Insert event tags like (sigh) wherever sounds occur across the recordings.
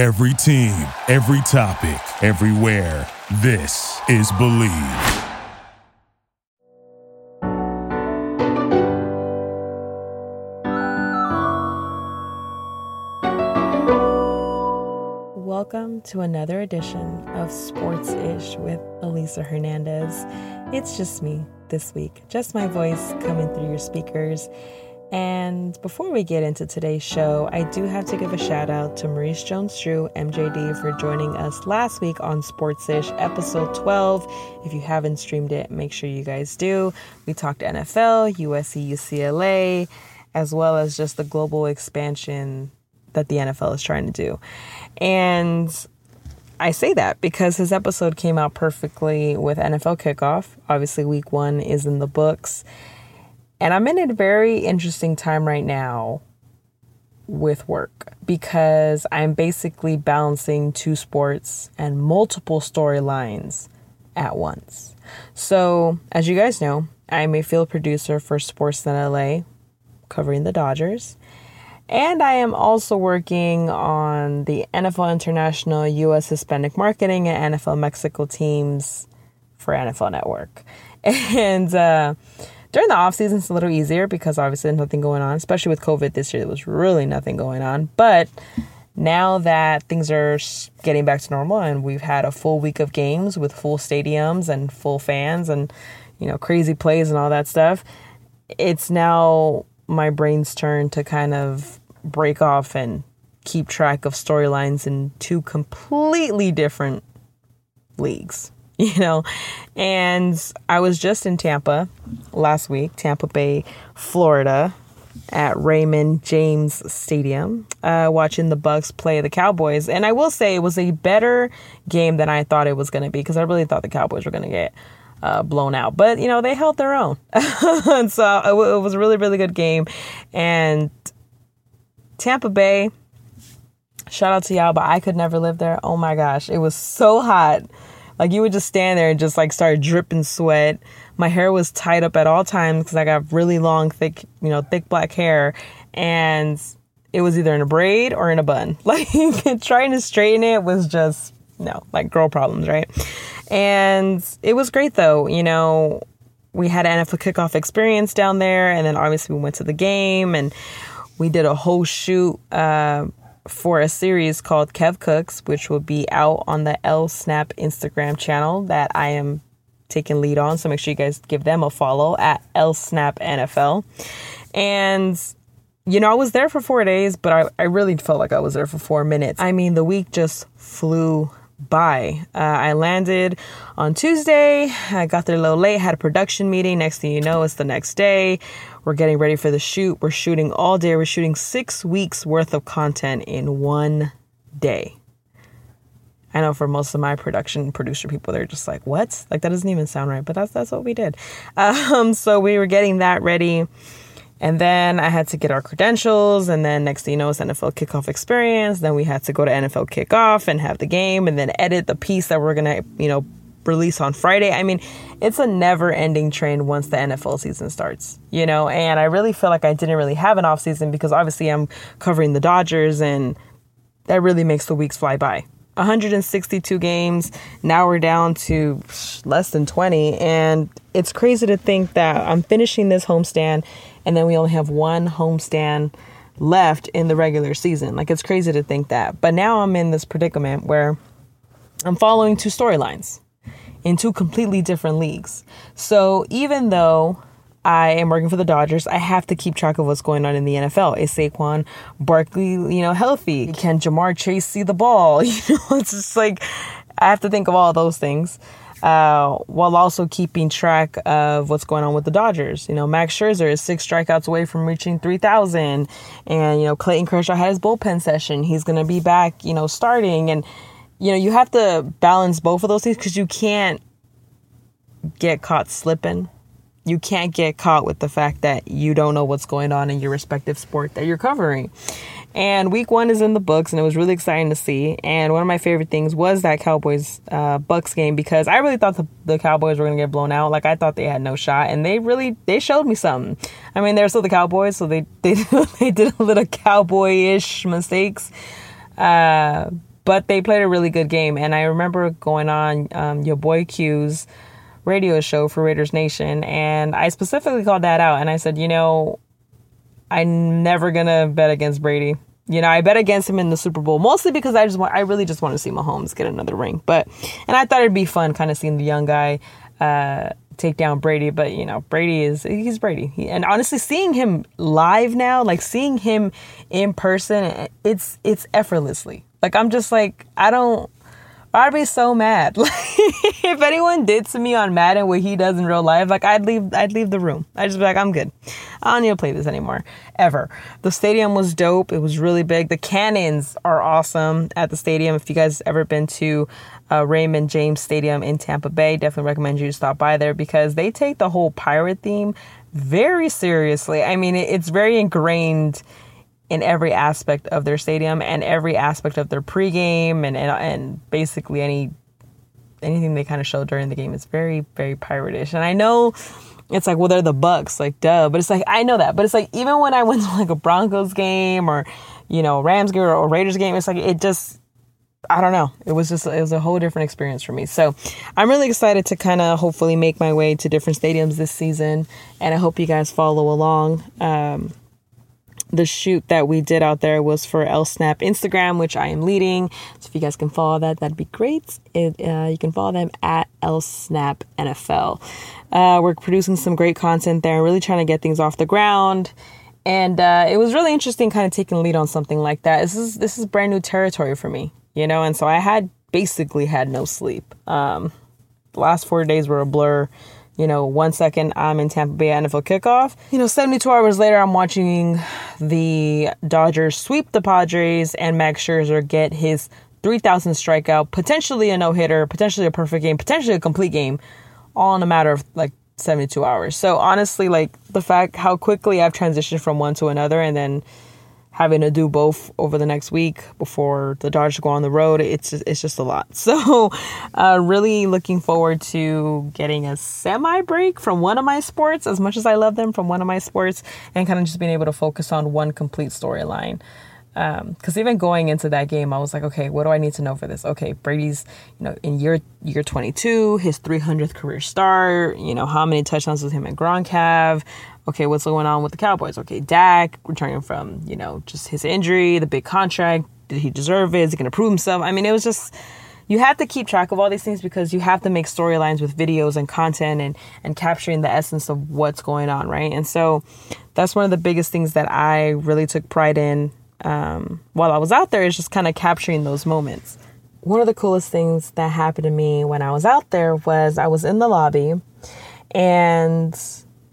Every team, every topic, everywhere. This is Bleav. Welcome to another edition of Sportsish with Elisa Hernandez. It's just me this week, just my voice coming through your speakers. And before we get into today's show, I do have to give a shout out to Maurice Jones Drew, MJD, for joining us last week on Sportsish episode 12. If you haven't streamed it, make sure you guys do. We talked NFL, USC, UCLA, as well as just the global expansion that the NFL is trying to do. And I say that because his episode came out perfectly with NFL kickoff. Obviously, week one is in the books. And I'm in a very interesting time right now with work because I'm basically balancing two sports and multiple storylines at once. So, as you guys know, I'm a field producer for Sportsnet LA covering the Dodgers. And I am also working on the NFL International US Hispanic Marketing and NFL Mexico teams for NFL Network. (laughs) And uh, during the off season, it's a little easier because obviously nothing going on, especially with COVID this year. There was really nothing going on. But now that things are getting back to normal and we've had a full week of games with full stadiums and full fans and you know crazy plays and all that stuff, it's now my brain's turn to kind of break off and keep track of storylines in two completely different leagues. (laughs) you know. And I was just in Tampa last week, Tampa Bay, Florida, at Raymond James Stadium, uh, watching the Bucs play the Cowboys. And I will say it was a better game than I thought it was going to be because I really thought the Cowboys were going to get uh, blown out. But you know they held their own, and (laughs) so it, it was a really really good game. And Tampa Bay, shout out to y'all, but I could never live there. Oh my gosh, it was so hot like you would just stand there and just like start dripping sweat. My hair was tied up at all times because I got really long, thick, you know, thick black hair, and it was either in a braid or in a bun. (laughs) Like trying to straighten it was just no, like girl problems, right? And it was great though, you know. We had an NFL kickoff experience down there, and then obviously we went to the game and we did a whole shoot. Uh, for a series called Kev Cooks, which will be out on the L Snap Instagram channel that I am taking lead on. So make sure you guys give them a follow at L Snap NFL. And you know, I was there for four days, but I, I really felt like I was there for four minutes. I mean, the week just flew by. Uh, I landed on Tuesday. I got there a little late, had a production meeting. Next thing you know, it's the next day. We're getting ready for the shoot. We're shooting all day. We're shooting six weeks worth of content in one day. I know for most of my production producer people, they're just like, "What? Like that doesn't even sound right." But that's that's what we did. (laughs) Um, so we were getting that ready, and then I had to get our credentials, and then next thing you know, it's NFL kickoff experience. Then we had to go to NFL kickoff and have the game, and then edit the piece that we're gonna, you know, release on Friday. I mean, it's a never ending train once the NFL season starts, you know, and I really feel like I didn't really have an off season because obviously I'm covering the Dodgers and that really makes the weeks fly by. 162 games. Now we're down to less than 20. And it's crazy to think that I'm finishing this homestand and then we only have one homestand left in the regular season. Like it's crazy to think that. But now I'm in this predicament where I'm following two storylines in two completely different leagues. So even though I am working for the Dodgers, I have to keep track of what's going on in the NFL. Is Saquon Barkley, you know, healthy? Can Ja'Marr Chase see the ball? (laughs) You know, it's just like I have to think of all those things. Uh, while also keeping track of what's going on with the Dodgers. You know, Max Scherzer is six strikeouts away from reaching 3,000. And, you know, Clayton Kershaw had his bullpen session. He's going to be back, you know, starting. And, you know, you have to balance both of those things because you can't get caught slipping. You can't get caught with the fact that you don't know what's going on in your respective sport that you're covering. And week one is in the books, and it was really exciting to see. And one of my favorite things was that Cowboys uh, Bucs game because I really thought the, the Cowboys were going to get blown out. Like I thought they had no shot, and they really they showed me something. I mean, they're still the Cowboys, so they (laughs) they they did a little cowboy-ish mistakes. Uh, but they played a really good game. And I remember going on um, your boy Q's radio show for Raiders Nation, and I specifically called that out. And I said, you know, I'm never gonna bet against Brady. You know, I bet against him in the Super Bowl mostly because I just want, I really just want to see Mahomes get another ring. But and I thought it'd be fun, kind of seeing the young guy uh, take down Brady. But you know, Brady is he's Brady, he, and honestly, seeing him live now, like seeing him in person, it's it's effortlessly. Like I'm just like I don't. I'd be so mad. (laughs) If anyone did to me on Madden what he does in real life, like I'd leave I'd leave the room. I'd just be like, I'm good. I don't need to play this anymore. Ever. The stadium was dope. It was really big. The cannons are awesome at the stadium. If you guys ever been to uh, Raymond James Stadium in Tampa Bay, definitely recommend you to stop by there because they take the whole pirate theme very seriously. I mean, it's very ingrained in every aspect of their stadium and every aspect of their pregame and and, and basically any anything they kind of show during the game is very very piratish. And I know it's like well they're the Bucs like duh, but it's like I know that, but it's like even when I went to like a Broncos game or you know Rams game or, or Raiders game, it's like it just I don't know. It was just it was a whole different experience for me. So I'm really excited to kind of hopefully make my way to different stadiums this season, and I hope you guys follow along. Um, the shoot that we did out there was for L Snap Instagram, which I am leading. So if you guys can follow that, that'd be great. It, uh, you can follow them at L Snap NFL. Uh, we're producing some great content there, and really trying to get things off the ground. And uh, it was really interesting, kind of taking lead on something like that. This is this is brand new territory for me, you know. And so I had basically had no sleep. Um, the last four days were a blur you know, one second I'm in Tampa Bay NFL kickoff. You know, 72 hours later, I'm watching the Dodgers sweep the Padres and Max Scherzer get his 3,000 strikeout, potentially a no hitter, potentially a perfect game, potentially a complete game, all in a matter of like 72 hours. So honestly, like the fact how quickly I've transitioned from one to another and then having to do both over the next week before the Dodgers go on the road, it's just, it's just a lot. (laughs) So, uh, really looking forward to getting a semi break from one of my sports, as much as I love them from one of my sports, and kind of just being able to focus on one complete storyline. Because um, even going into that game, I was like, okay, what do I need to know for this? Okay, Brady's, you know, in year year 22, his 300th career start. You know, how many touchdowns does him and Gronk have? okay, what's going on with the Cowboys? Okay, Dak returning from, you know, just his injury, the big contract. Did he deserve it? Is he going to prove himself? I mean, it was just, you have to keep track of all these things because you have to make storylines with videos and content and, and capturing the essence of what's going on, right? And so that's one of the biggest things that I really took pride in um, while I was out there is just kind of capturing those moments. One of the coolest things that happened to me when I was out there was I was in the lobby and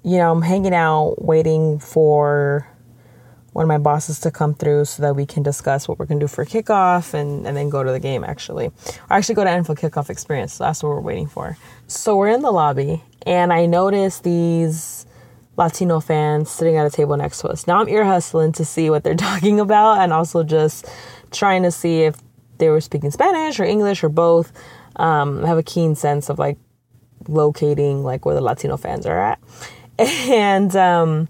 you know, I'm hanging out waiting for one of my bosses to come through so that we can discuss what we're going to do for kickoff and, and then go to the game actually. Or actually go to NFL kickoff experience. So that's what we're waiting for. So we're in the lobby and I noticed these Latino fans sitting at a table next to us. Now I'm ear hustling to see what they're (laughs) talking about and also just trying to see if they were speaking Spanish or English or both. Um, I have a keen sense of like locating like where the Latino fans are at. (laughs) And um,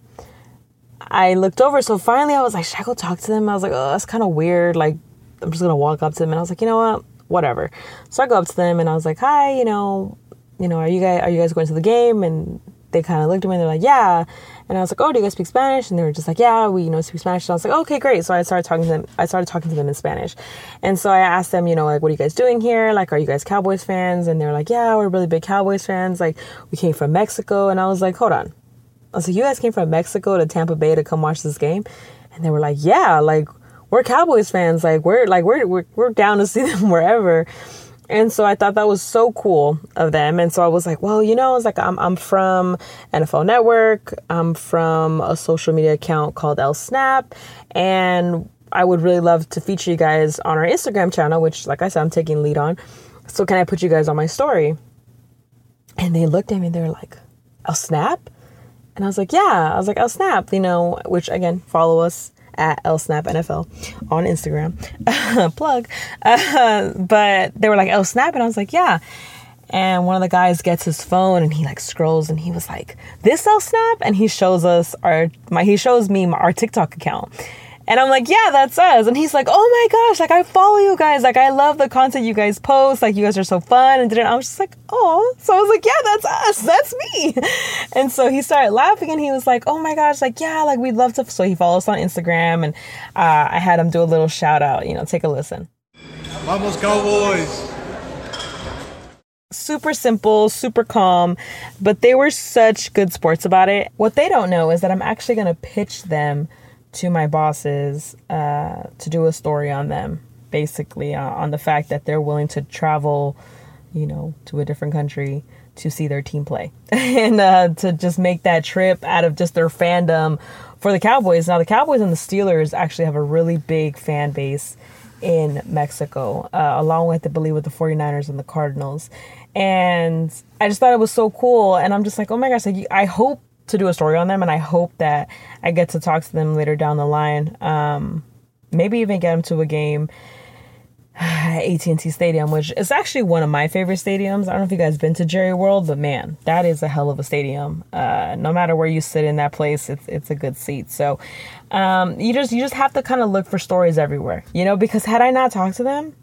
I looked over. So finally, I was like, should I go talk to them? I was like, oh, that's kind of weird. Like, I'm just gonna walk up to them. And I was like, you know what? Whatever. So I go up to them and I was like, hi, you know, you know, are you guys are you guys going to the game? And they kind of looked at me and they're like, yeah. And I was like, oh, do you guys speak Spanish? And they were just like, yeah, we, you know, speak Spanish. And I was like, okay, great. So I started talking to them. I started talking to them in Spanish. And so I asked them, you know, like, what are you guys doing here? Like, are you guys Cowboys fans? And they're like, yeah, we're really big Cowboys fans. Like, we came from Mexico. And I was like, hold on. I was like, you guys came from Mexico to Tampa Bay to come watch this game? And they were like, yeah, like, we're Cowboys fans. Like, we're, like, we're, we're, we're down to see (laughs) them wherever. And so I thought that was so cool of them. And so I was like, well, you know, I was like, I'm, I'm from NFL Network. I'm from a social media account called L Snap. And I would really love to feature you guys on our Instagram channel, which, like I said, I'm taking lead on. So can I put you guys on my story? And they looked at me, and they were like, L Snap? And I was like, yeah. I was like, L Snap, you know, which again, follow us at LSnap NFL on Instagram. (laughs) Plug. Uh, but they were like, L Snap. And I was like, yeah. And one of the guys gets his phone and he like scrolls and he was like, this L Snap? And he shows us our, my, he shows me our TikTok account. And I'm like, yeah, that's us. And he's like, oh my gosh, like I follow you guys. Like I love the content you guys post. Like you guys are so fun. And I was just like, oh. So I was like, yeah, that's us. That's me. (laughs) And so he started laughing and he was like, oh my gosh, like, yeah, like we'd love to. So he follows us on Instagram and uh, I had him do a little shout out, you know, take a listen. Vamos Cowboys super simple, super calm, but they were such good sports about it. What they don't know is that I'm actually going to pitch them to my bosses uh, to do a story on them, basically, uh, on the fact that they're willing to travel, you know, to a different country to see their team play (laughs) and uh, to just make that trip out of just their fandom for the Cowboys. Now, the Cowboys and the Steelers actually have a really big fan base in Mexico, uh, along with, I believe, with the 49ers and the Cardinals. And I just thought it was so cool. And I'm just like, oh my gosh, like, I hope to do a story on them. And I hope that I get to talk to them later down the line. Um, maybe even get them to a game at AT&T Stadium, which is actually one of my favorite stadiums. I don't know if you guys been to Jerry World, but man, that is a hell of a stadium. Uh, no matter where you sit in that place, it's it's a good seat. So um, you just you just have to kind of look for stories everywhere, you know. Because had I not talked to them,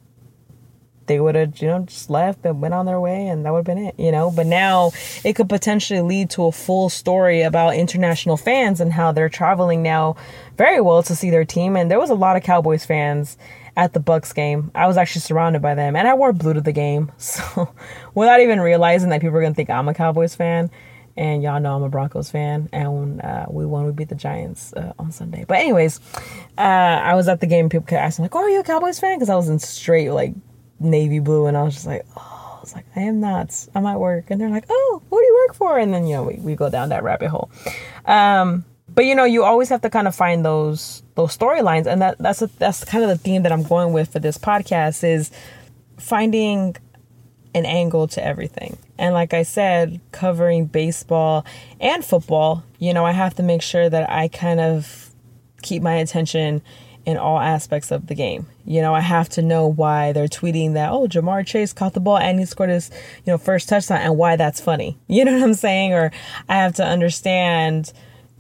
they would have you know just left and went on their way, and that would have been it, you know. But now it could potentially lead to a full story about international fans and how they're traveling now very well to see their team. And there was a lot of Cowboys fans at the Bucs game. I was actually surrounded by them, and I wore blue to the game. (laughs) So, without even realizing that people were gonna think I'm a Cowboys fan, and y'all know I'm a Broncos fan, and uh, we won, we beat the Giants uh, on Sunday. But anyways, uh, I was at the game. People kept asking like, "Oh, are you a Cowboys fan?" Because I was in straight like navy blue, and I was just like, "Oh." I was like, I am not. I'm at work, and they're like, "Oh, what do you work for?" And then you know we, we go down that rabbit hole. Um, but you know you always have to kind of find those those storylines and that that's a, that's kind of the theme that I'm going with for this podcast is finding an angle to everything. And like I said, covering baseball and football, you know, I have to make sure that I kind of keep my attention in all aspects of the game. You know, I have to know why they're tweeting that, oh, Ja'Marr Chase caught the ball and he scored his, you know, first touchdown and why that's funny. (laughs) You know what I'm saying? Or I have to understand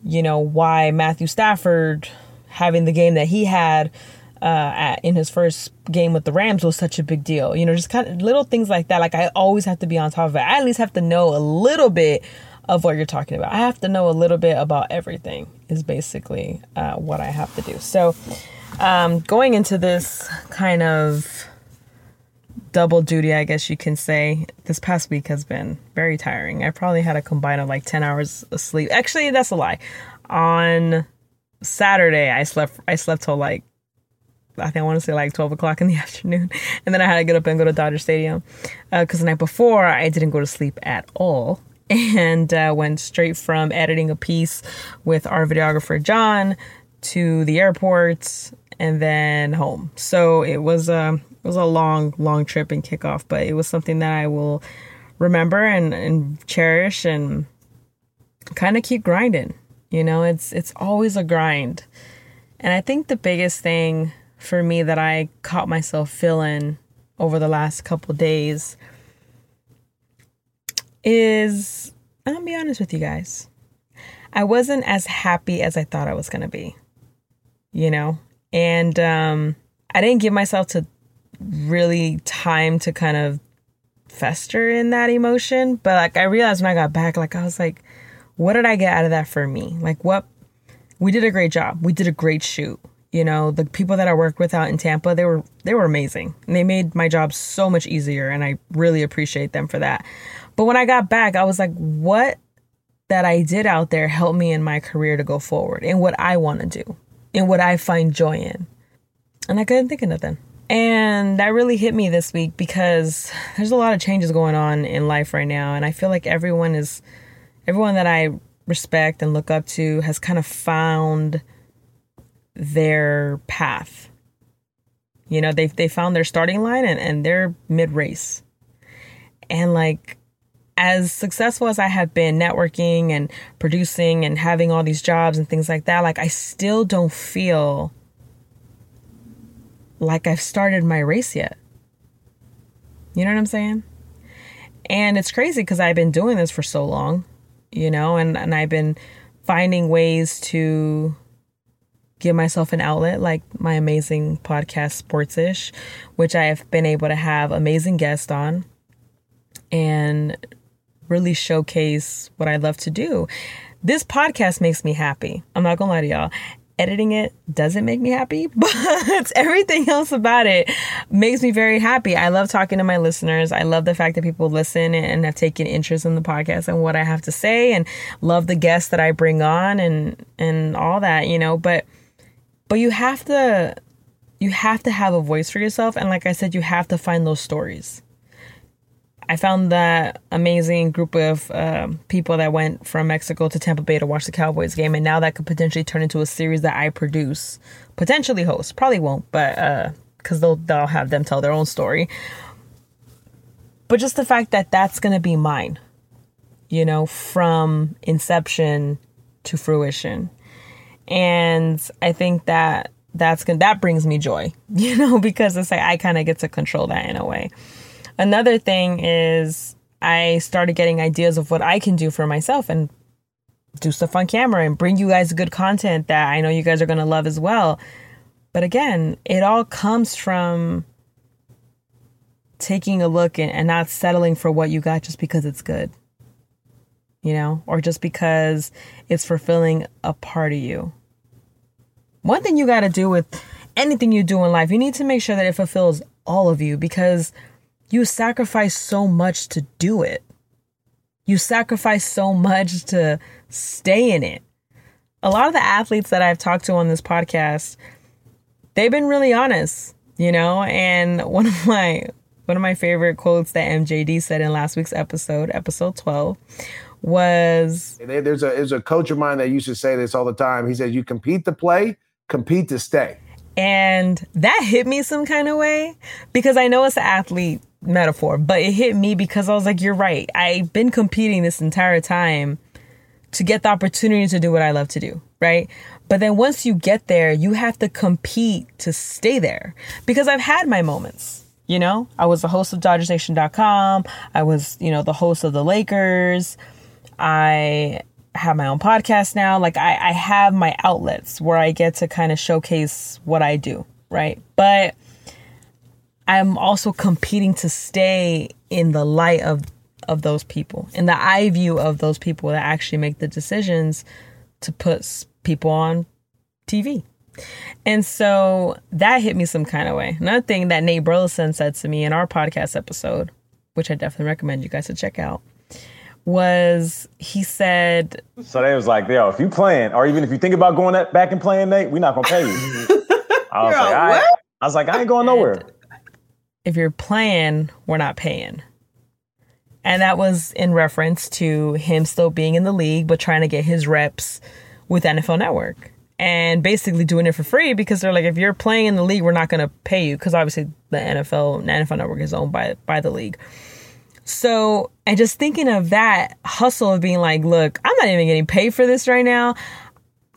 you know, why Matthew Stafford having the game that he had uh, at, in his first game with the Rams was such a big deal. You know, just kind of little things like that. Like I always have to be on top of it. I at least have to know a little bit of what you're talking about. I have to know a little bit about everything. Is basically uh, what I have to do. So, um, going into this kind of double duty, I guess you can say. This past week has been very tiring. I probably had a combine of like 10 hours of sleep. Actually, that's a lie. On Saturday, I slept I slept till like I think I want to say like 12 o'clock in the (laughs) afternoon. And then I had to get up and go to Dodger Stadium. Because uh, the night before, I didn't go to sleep at all. And uh, went straight from editing a piece with our videographer, John, to the airport and then home. So it was, um, it was a long, long trip and kickoff, but it was something that I will remember and, and cherish and kind of keep grinding. You know, it's it's always a grind. And I think the biggest thing for me that I caught myself feeling over the last couple days is I'll be honest with you guys. I wasn't as happy as I thought I was going to be. You know? And um I didn't give myself to really time to kind of fester in that emotion. But like I realized when I got back, like I was like, what did I get out of that for me? Like what we did a great job. We did a great shoot. You know, the people that I worked with out in Tampa, they were they were amazing. And they made my job so much easier and I really appreciate them for that. But when I got back, I was like, what that I did out there helped me in my career to go forward and what I want to do and what I find joy in. And I couldn't think of nothing. And that really hit me this week because there's a lot of changes going on in life right now. And I feel like everyone is, everyone that I respect and look up to has kind of found their path. You know, they they found their starting line and, and they're mid race. And like as successful as I have been networking and producing and having all these jobs and things like that, like I still don't feel like I've started my race yet. You know what I'm saying? And it's crazy because I've been doing this for so long, you know, and, and I've been finding ways to give myself an outlet like my amazing podcast Sportsish, which I have been able to have amazing guests on and really showcase what I love to do. This podcast makes me happy. I'm not gonna lie to y'all. Editing it doesn't make me happy, (laughs) but everything else about it makes me very happy. I love talking to my listeners. I love the fact that people listen and have taken interest in the podcast and what I have to say and love the guests that I bring on and and all that, you know, but but you have to you have to have a voice for yourself and like I said you have to find those stories. I found that amazing group of uh, people that went from Mexico to Tampa Bay to watch the Cowboys game, and now that could potentially turn into a series that I produce, potentially host. Probably won't, but because uh, they'll they'll have them tell their own story. But just the fact that that's gonna be mine, you know, from inception to fruition, and I think that that's gonna that brings me joy, (laughs) you know, because it's like I kind of get to control that in a way. Another thing is I started getting ideas of what I can do for myself and do stuff on camera and bring you guys good content that I know you guys are going to love as well. But again, it all comes from taking a look and, not settling for what you got just because it's good, you know, or just because it's fulfilling a part of you. One thing you got to do with anything you do in life, you need to make sure that it fulfills all of you because you sacrifice so much to do it. You sacrifice so much to stay in it. A lot of the athletes that I've talked to on this podcast, they've been really honest, you know, and one of my one of my favorite quotes that MJD said in last week's episode, episode 12, was there's a there's a coach of mine that used to say this all the time. He says you compete to play, compete to stay. And that hit me some kind of way because I know as an athlete metaphor, but it hit me because I was like, you're right. I've been competing this entire time to get the opportunity to do what I love to do, right? But then once you get there, you have to compete to stay there because I've had my moments. You know, I was the host of DodgersNation.com. I was, you know, the host of the Lakers. I have my own podcast now. Like I, I have my outlets where I get to kind of showcase what I do, right? But I'm also competing to stay in the light of of those people, in the eye view of those people that actually make the decisions to put people on TV. And so that hit me some kind of way. Another thing that Nate Burleson said to me in our podcast episode, which I definitely recommend you guys to check out, was he said. So they was like, yo, if you playing, or even if you think about going back and playing, Nate, we're not gonna pay you. (laughs) I was like, I, I was like, I ain't going nowhere if you're playing, we're not paying. And that was in reference to him still being in the league, but trying to get his reps with NFL Network and basically doing it for free because they're like, if you're playing in the league, we're not going to pay you because obviously the NFL, NFL Network is owned by by the league. So, and just thinking of that hustle of being like, look, I'm not even getting paid for this right now.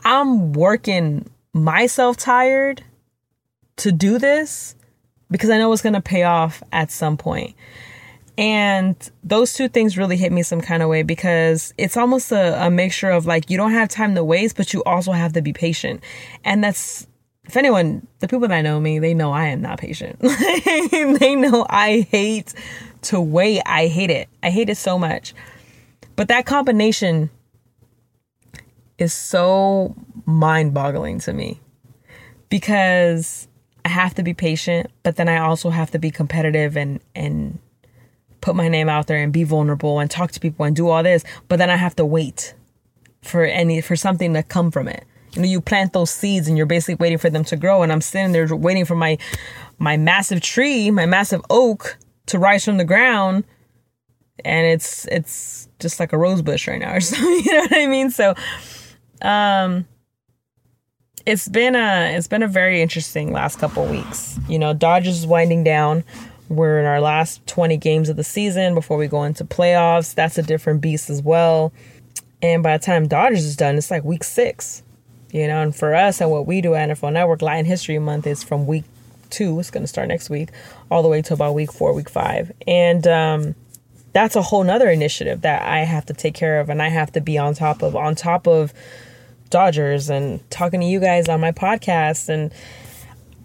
I'm working myself tired to do this because I know it's going to pay off at some point. And those two things really hit me some kind of way because it's almost a, a mixture of like you don't have time to waste, but you also have to be patient. And that's if anyone, the people that know me, they know I am not patient. (laughs) they know I hate to wait. I hate it. I hate it so much. But that combination is so mind boggling to me because I have to be patient, but then I also have to be competitive and and put my name out there and be vulnerable and talk to people and do all this. But then I have to wait for any for something to come from it. You know, you plant those seeds and you're basically waiting for them to grow. And I'm sitting there waiting for my my massive tree, my massive oak to rise from the ground. And it's it's just like a rose bush right now or (laughs) something. You know what I mean? So um it's been a it's been a very interesting last couple weeks. You know, Dodgers is winding down. We're in our last 20 games of the season before we go into playoffs. That's a different beast as well. And by the time Dodgers is done, it's like week six. You know, and for us and what we do at NFL Network, Latin History Month is from week two, it's gonna start next week, all the way to about week four, week five. And um that's a whole nother initiative that I have to take care of and I have to be on top of, on top of Dodgers and talking to you guys on my podcast. And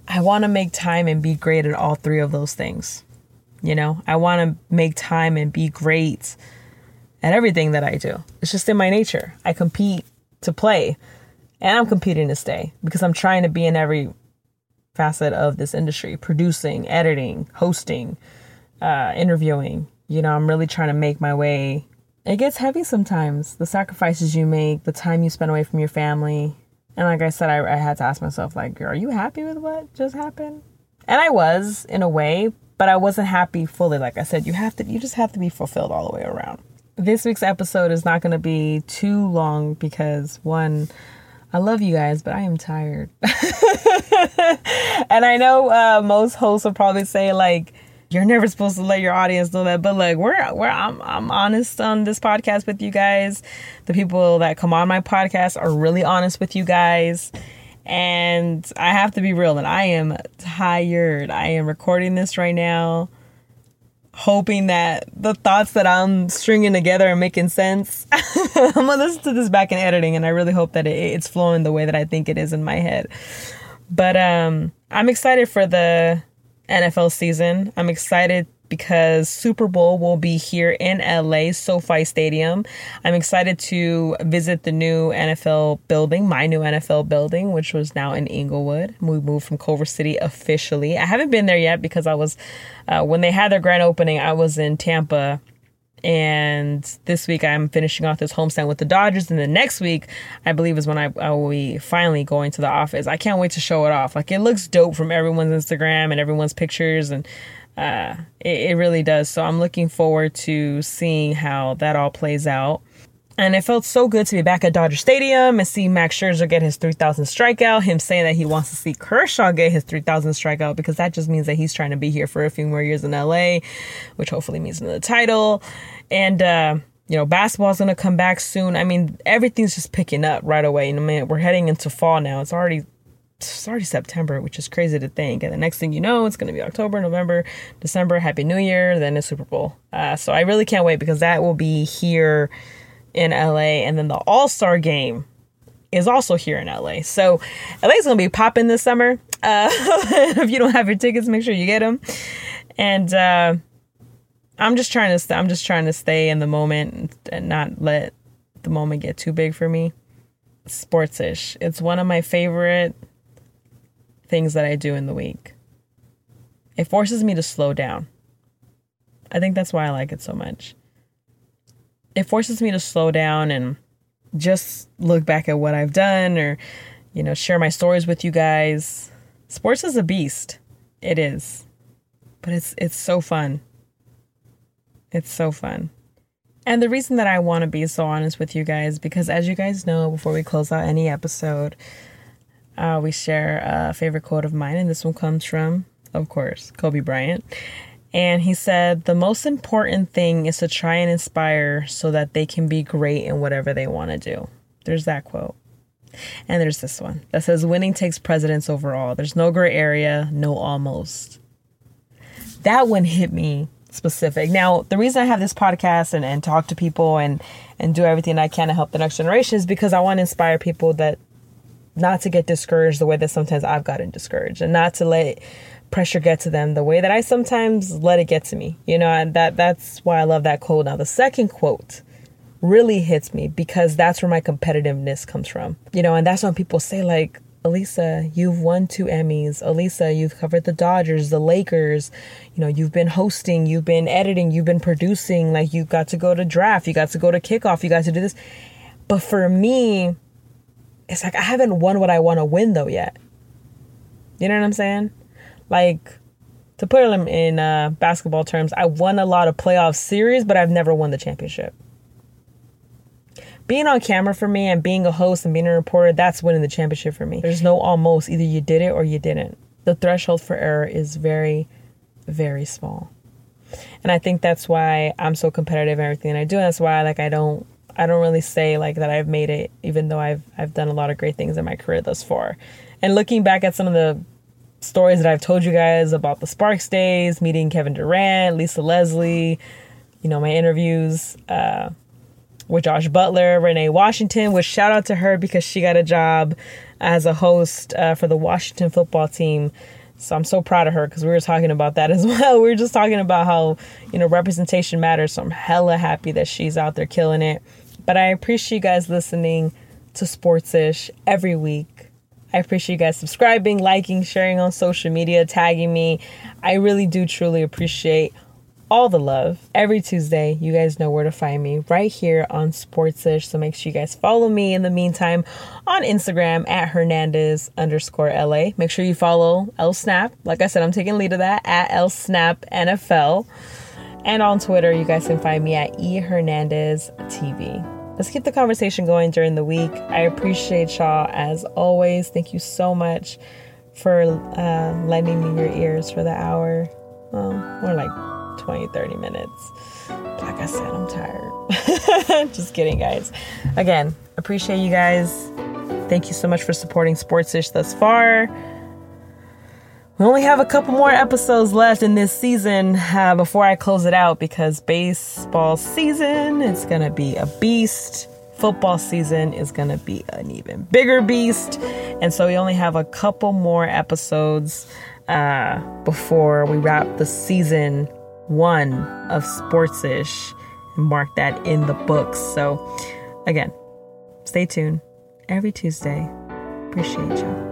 I want to make time and be great at all three of those things. You know, I want to make time and be great at everything that I do. It's just in my nature. I compete to play and I'm competing to stay because I'm trying to be in every facet of this industry producing, editing, hosting, uh, interviewing. You know, I'm really trying to make my way. It gets heavy sometimes. The sacrifices you make, the time you spend away from your family. And like I said, I, I had to ask myself, like, are you happy with what just happened? And I was in a way, but I wasn't happy fully. Like I said, you have to, you just have to be fulfilled all the way around. This week's episode is not going to be too long because one, I love you guys, but I am tired. (laughs) and I know uh, most hosts will probably say like, "You're never supposed to let your audience know that," but like, we're we're I'm I'm honest on this podcast with you guys. The people that come on my podcast are really honest with you guys. And I have to be real that I am tired. I am recording this right now hoping that the thoughts that I'm stringing together are making sense. (laughs) I'm gonna listen to this back in editing, and I really hope that it, it's flowing the way that I think it is in my head. But um, I'm excited for the NFL season. I'm excited because Super Bowl will be here in LA, SoFi Stadium. I'm excited to visit the new NFL building, my new NFL building, which was now in Inglewood. We moved from Culver City officially. I haven't been there yet because I was, uh, when they had their grand opening, I was in Tampa and this week I'm finishing off this homestand with the Dodgers, and the next week I believe is when I, I will be finally going to the office. I can't wait to show it off. Like it looks dope from everyone's Instagram and everyone's pictures, and uh, it, it really does. So I'm looking forward to seeing how that all plays out. And it felt so good to be back at Dodger Stadium and see Max Scherzer get his 3,000 strikeout. Him saying that he wants to see Kershaw get his 3,000 strikeout because that just means that he's trying to be here for a few more years in LA, which hopefully means another title. And, uh, you know, basketball's to come back soon. I mean, everything's just picking up right away. And I mean, we're heading into fall now. It's already it's already September, which is crazy to think. And the next thing you know, it's to be October, November, December, Happy New Year, then the Super Bowl. Uh, so I really can't wait because that will be here in LA. And then the All Star game is also here in LA. So LA's to be popping this summer. Uh, (laughs) if you don't have your tickets, make sure you get them. And uh, I'm just trying to st- I'm just trying to stay in the moment and not let the moment get too big for me. Sportsish. It's one of my favorite things that I do in the week. It forces me to slow down. I think that's why I like it so much. It forces me to slow down and just look back at what I've done or, you know, share my stories with you guys. Sports is a beast. It is. But it's it's so fun. It's so fun. And the reason that I want to be so honest with you guys because as you guys know before we close out any episode, uh, we share a favorite quote of mine, and this one comes from, of course, Kobe Bryant. And he said, The most important thing is to try and inspire so that they can be great in whatever they want to do. There's that quote. And there's this one that says, Winning takes precedence over all. There's no gray area, no almost. That one hit me specific. Now, the reason I have this podcast and, and talk to people and, and do everything I can to help the next generation is because I want to inspire people that not to get discouraged the way that sometimes I've gotten discouraged and not to let pressure get to them the way that I sometimes let it get to me. You know, and that that's why I love that quote. Now, the second quote really hits me because that's where my competitiveness comes from. You know, and that's when people say like, Elisa, you've won two Emmys. Elisa, you've covered the Dodgers, the Lakers. You know, you've been hosting, you've been editing, you've been producing. Like, you got to go to draft, you got to go to kickoff, you got to do this. But for me, it's like I haven't won what I want to win though yet. You know what I'm saying? Like to put them in uh, basketball terms, I won a lot of playoff series, but I've never won the championship. Being on camera for me and being a host and being a reporter, that's winning the championship for me. There's no almost. Either you did it or you didn't. The threshold for error is very, very small. And I think that's why I'm so competitive in everything I do. And that's why like I don't I don't really say like that I've made it, even though I've I've done a lot of great things in my career thus far. And looking back at some of the stories that I've told you guys about the Sparks days, meeting Kevin Durant, Lisa Leslie, you know, my interviews uh, with Josh Butler, Renee Washington, which shout out to her because she got a job as a host uh, for the Washington football team. So I'm so proud of her because we were talking about that (laughs) as well. We were just talking about how, you know, representation matters. So I'm hella happy that she's out there killing it. But I appreciate you guys listening to Sportsish every week. I appreciate you guys subscribing, liking, sharing on social media, tagging me. I really do truly appreciate all the love. Every Tuesday, you guys know where to find me right here on Sportsish. So make sure you guys follow me in the meantime on Instagram at Hernandez underscore LA. Make sure you follow L Snap. Like I said, I'm taking lead of that at L Snap NFL. And on Twitter, you guys can find me at E Hernandez TV. Let's keep the conversation going during the week. I appreciate y'all as always. Thank you so much for uh, lending me your ears for the hour. Well, more like 20, 30 minutes. Like I said, I'm tired. (laughs) Just kidding, guys. Again, appreciate you guys. Thank you so much for supporting Sportsish thus far. We only have a couple more episodes left in this season uh, before I close it out because baseball season is going to be a beast. Football season is going to be an even bigger beast. And so we only have a couple more episodes uh, before we wrap the season one of Sportsish and mark that in the books. So, again, stay tuned every Tuesday. Appreciate you.